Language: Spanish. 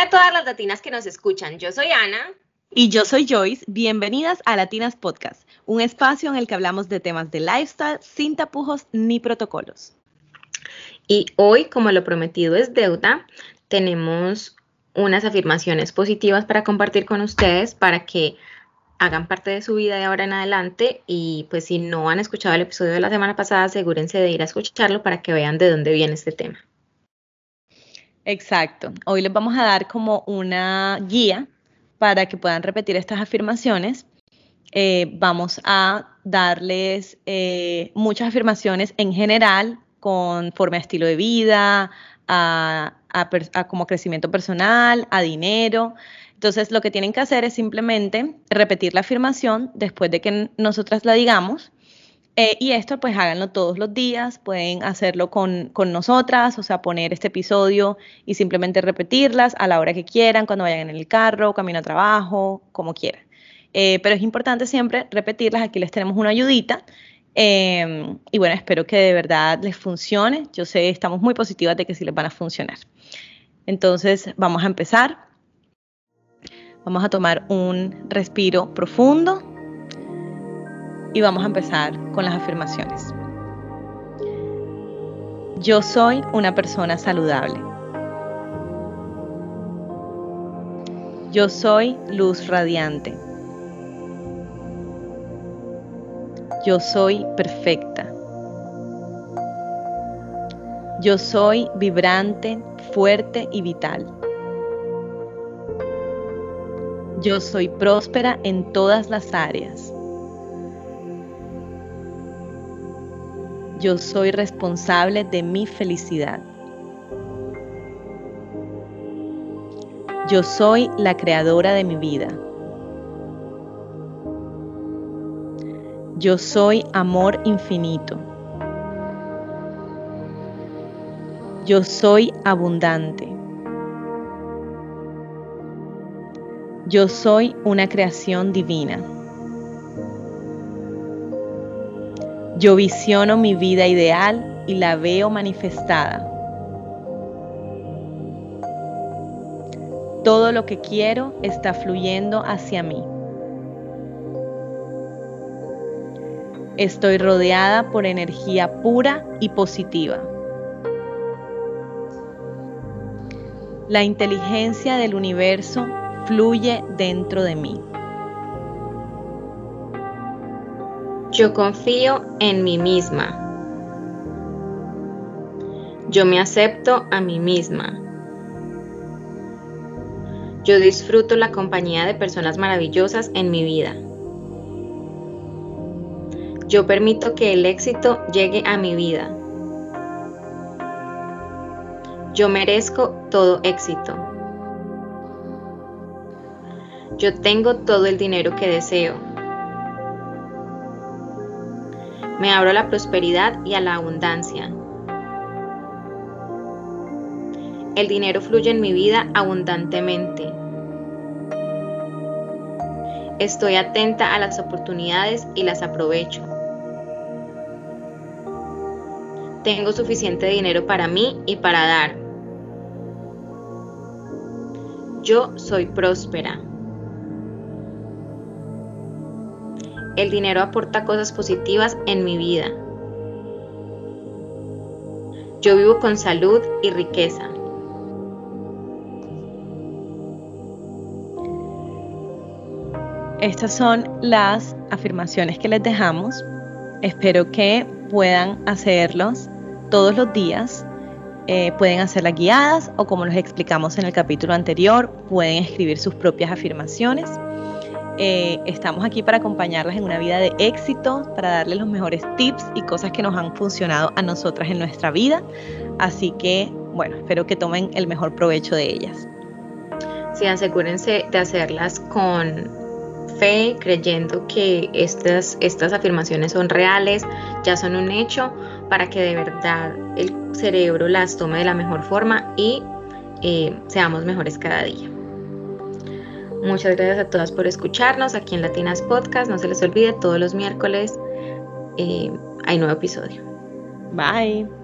Hola a todas las latinas que nos escuchan. Yo soy Ana. Y yo soy Joyce. Bienvenidas a Latinas Podcast, un espacio en el que hablamos de temas de lifestyle sin tapujos ni protocolos. Y hoy, como lo prometido es deuda, tenemos unas afirmaciones positivas para compartir con ustedes para que hagan parte de su vida de ahora en adelante y pues si no han escuchado el episodio de la semana pasada, asegúrense de ir a escucharlo para que vean de dónde viene este tema. Exacto. Hoy les vamos a dar como una guía para que puedan repetir estas afirmaciones. Eh, vamos a darles eh, muchas afirmaciones en general conforme a estilo de vida, a, como crecimiento personal, a dinero. Entonces, lo que tienen que hacer es simplemente repetir la afirmación después de que nosotras la digamos eh, y esto pues háganlo todos los días, pueden hacerlo con, nosotras, o sea, poner este episodio y simplemente repetirlas a la hora que quieran, cuando vayan en el carro, camino a trabajo, como quieran. Eh, pero es importante siempre repetirlas, aquí les tenemos una ayudita. Em, y bueno, espero que de verdad les funcione. Yo sé, estamos muy positivas de que sí les van a funcionar. Entonces, vamos a empezar. Vamos a tomar un respiro profundo y vamos a empezar con las afirmaciones. Yo soy una persona saludable. Yo soy luz radiante. Yo soy perfecta. Yo soy vibrante, fuerte y vital. Yo soy próspera en todas las áreas. Yo soy responsable de mi felicidad. Yo soy la creadora de mi vida. Yo soy amor infinito. Yo soy abundante. Yo soy una creación divina. Yo visiono mi vida ideal y la veo manifestada. Todo lo que quiero está fluyendo hacia mí. Estoy rodeada por energía pura y positiva. La inteligencia del universo fluye dentro de mí. Yo confío en mí misma. Yo me acepto a mí misma. Yo disfruto la compañía de personas maravillosas en mi vida. Yo permito que el éxito llegue a mi vida. Yo merezco todo éxito. Yo tengo todo el dinero que deseo. Me abro a la prosperidad y a la abundancia. El dinero fluye en mi vida abundantemente. Estoy atenta a las oportunidades y las aprovecho. Tengo suficiente dinero para mí y para dar. Yo soy próspera. El dinero aporta cosas positivas en mi vida. Yo vivo con salud y riqueza. Estas son las afirmaciones que les dejamos. Espero que puedan hacerlos todos los días. Eh, pueden hacerlas guiadas o como les explicamos en el capítulo anterior, pueden escribir sus propias afirmaciones. Eh, estamos aquí para acompañarlas en una vida de éxito, para darles los mejores tips y cosas que nos han funcionado a nosotras en nuestra vida. Así que, bueno, espero que tomen el mejor provecho de ellas. Sí, asegúrense de hacerlas con fe, creyendo que estas, estas afirmaciones son reales, ya son un hecho, para que de verdad el cerebro las tome de la mejor forma y eh, seamos mejores cada día. Muchas gracias a todas por escucharnos aquí en Latinas Podcast. No se les olvide, todos los miércoles eh, hay nuevo episodio. Bye.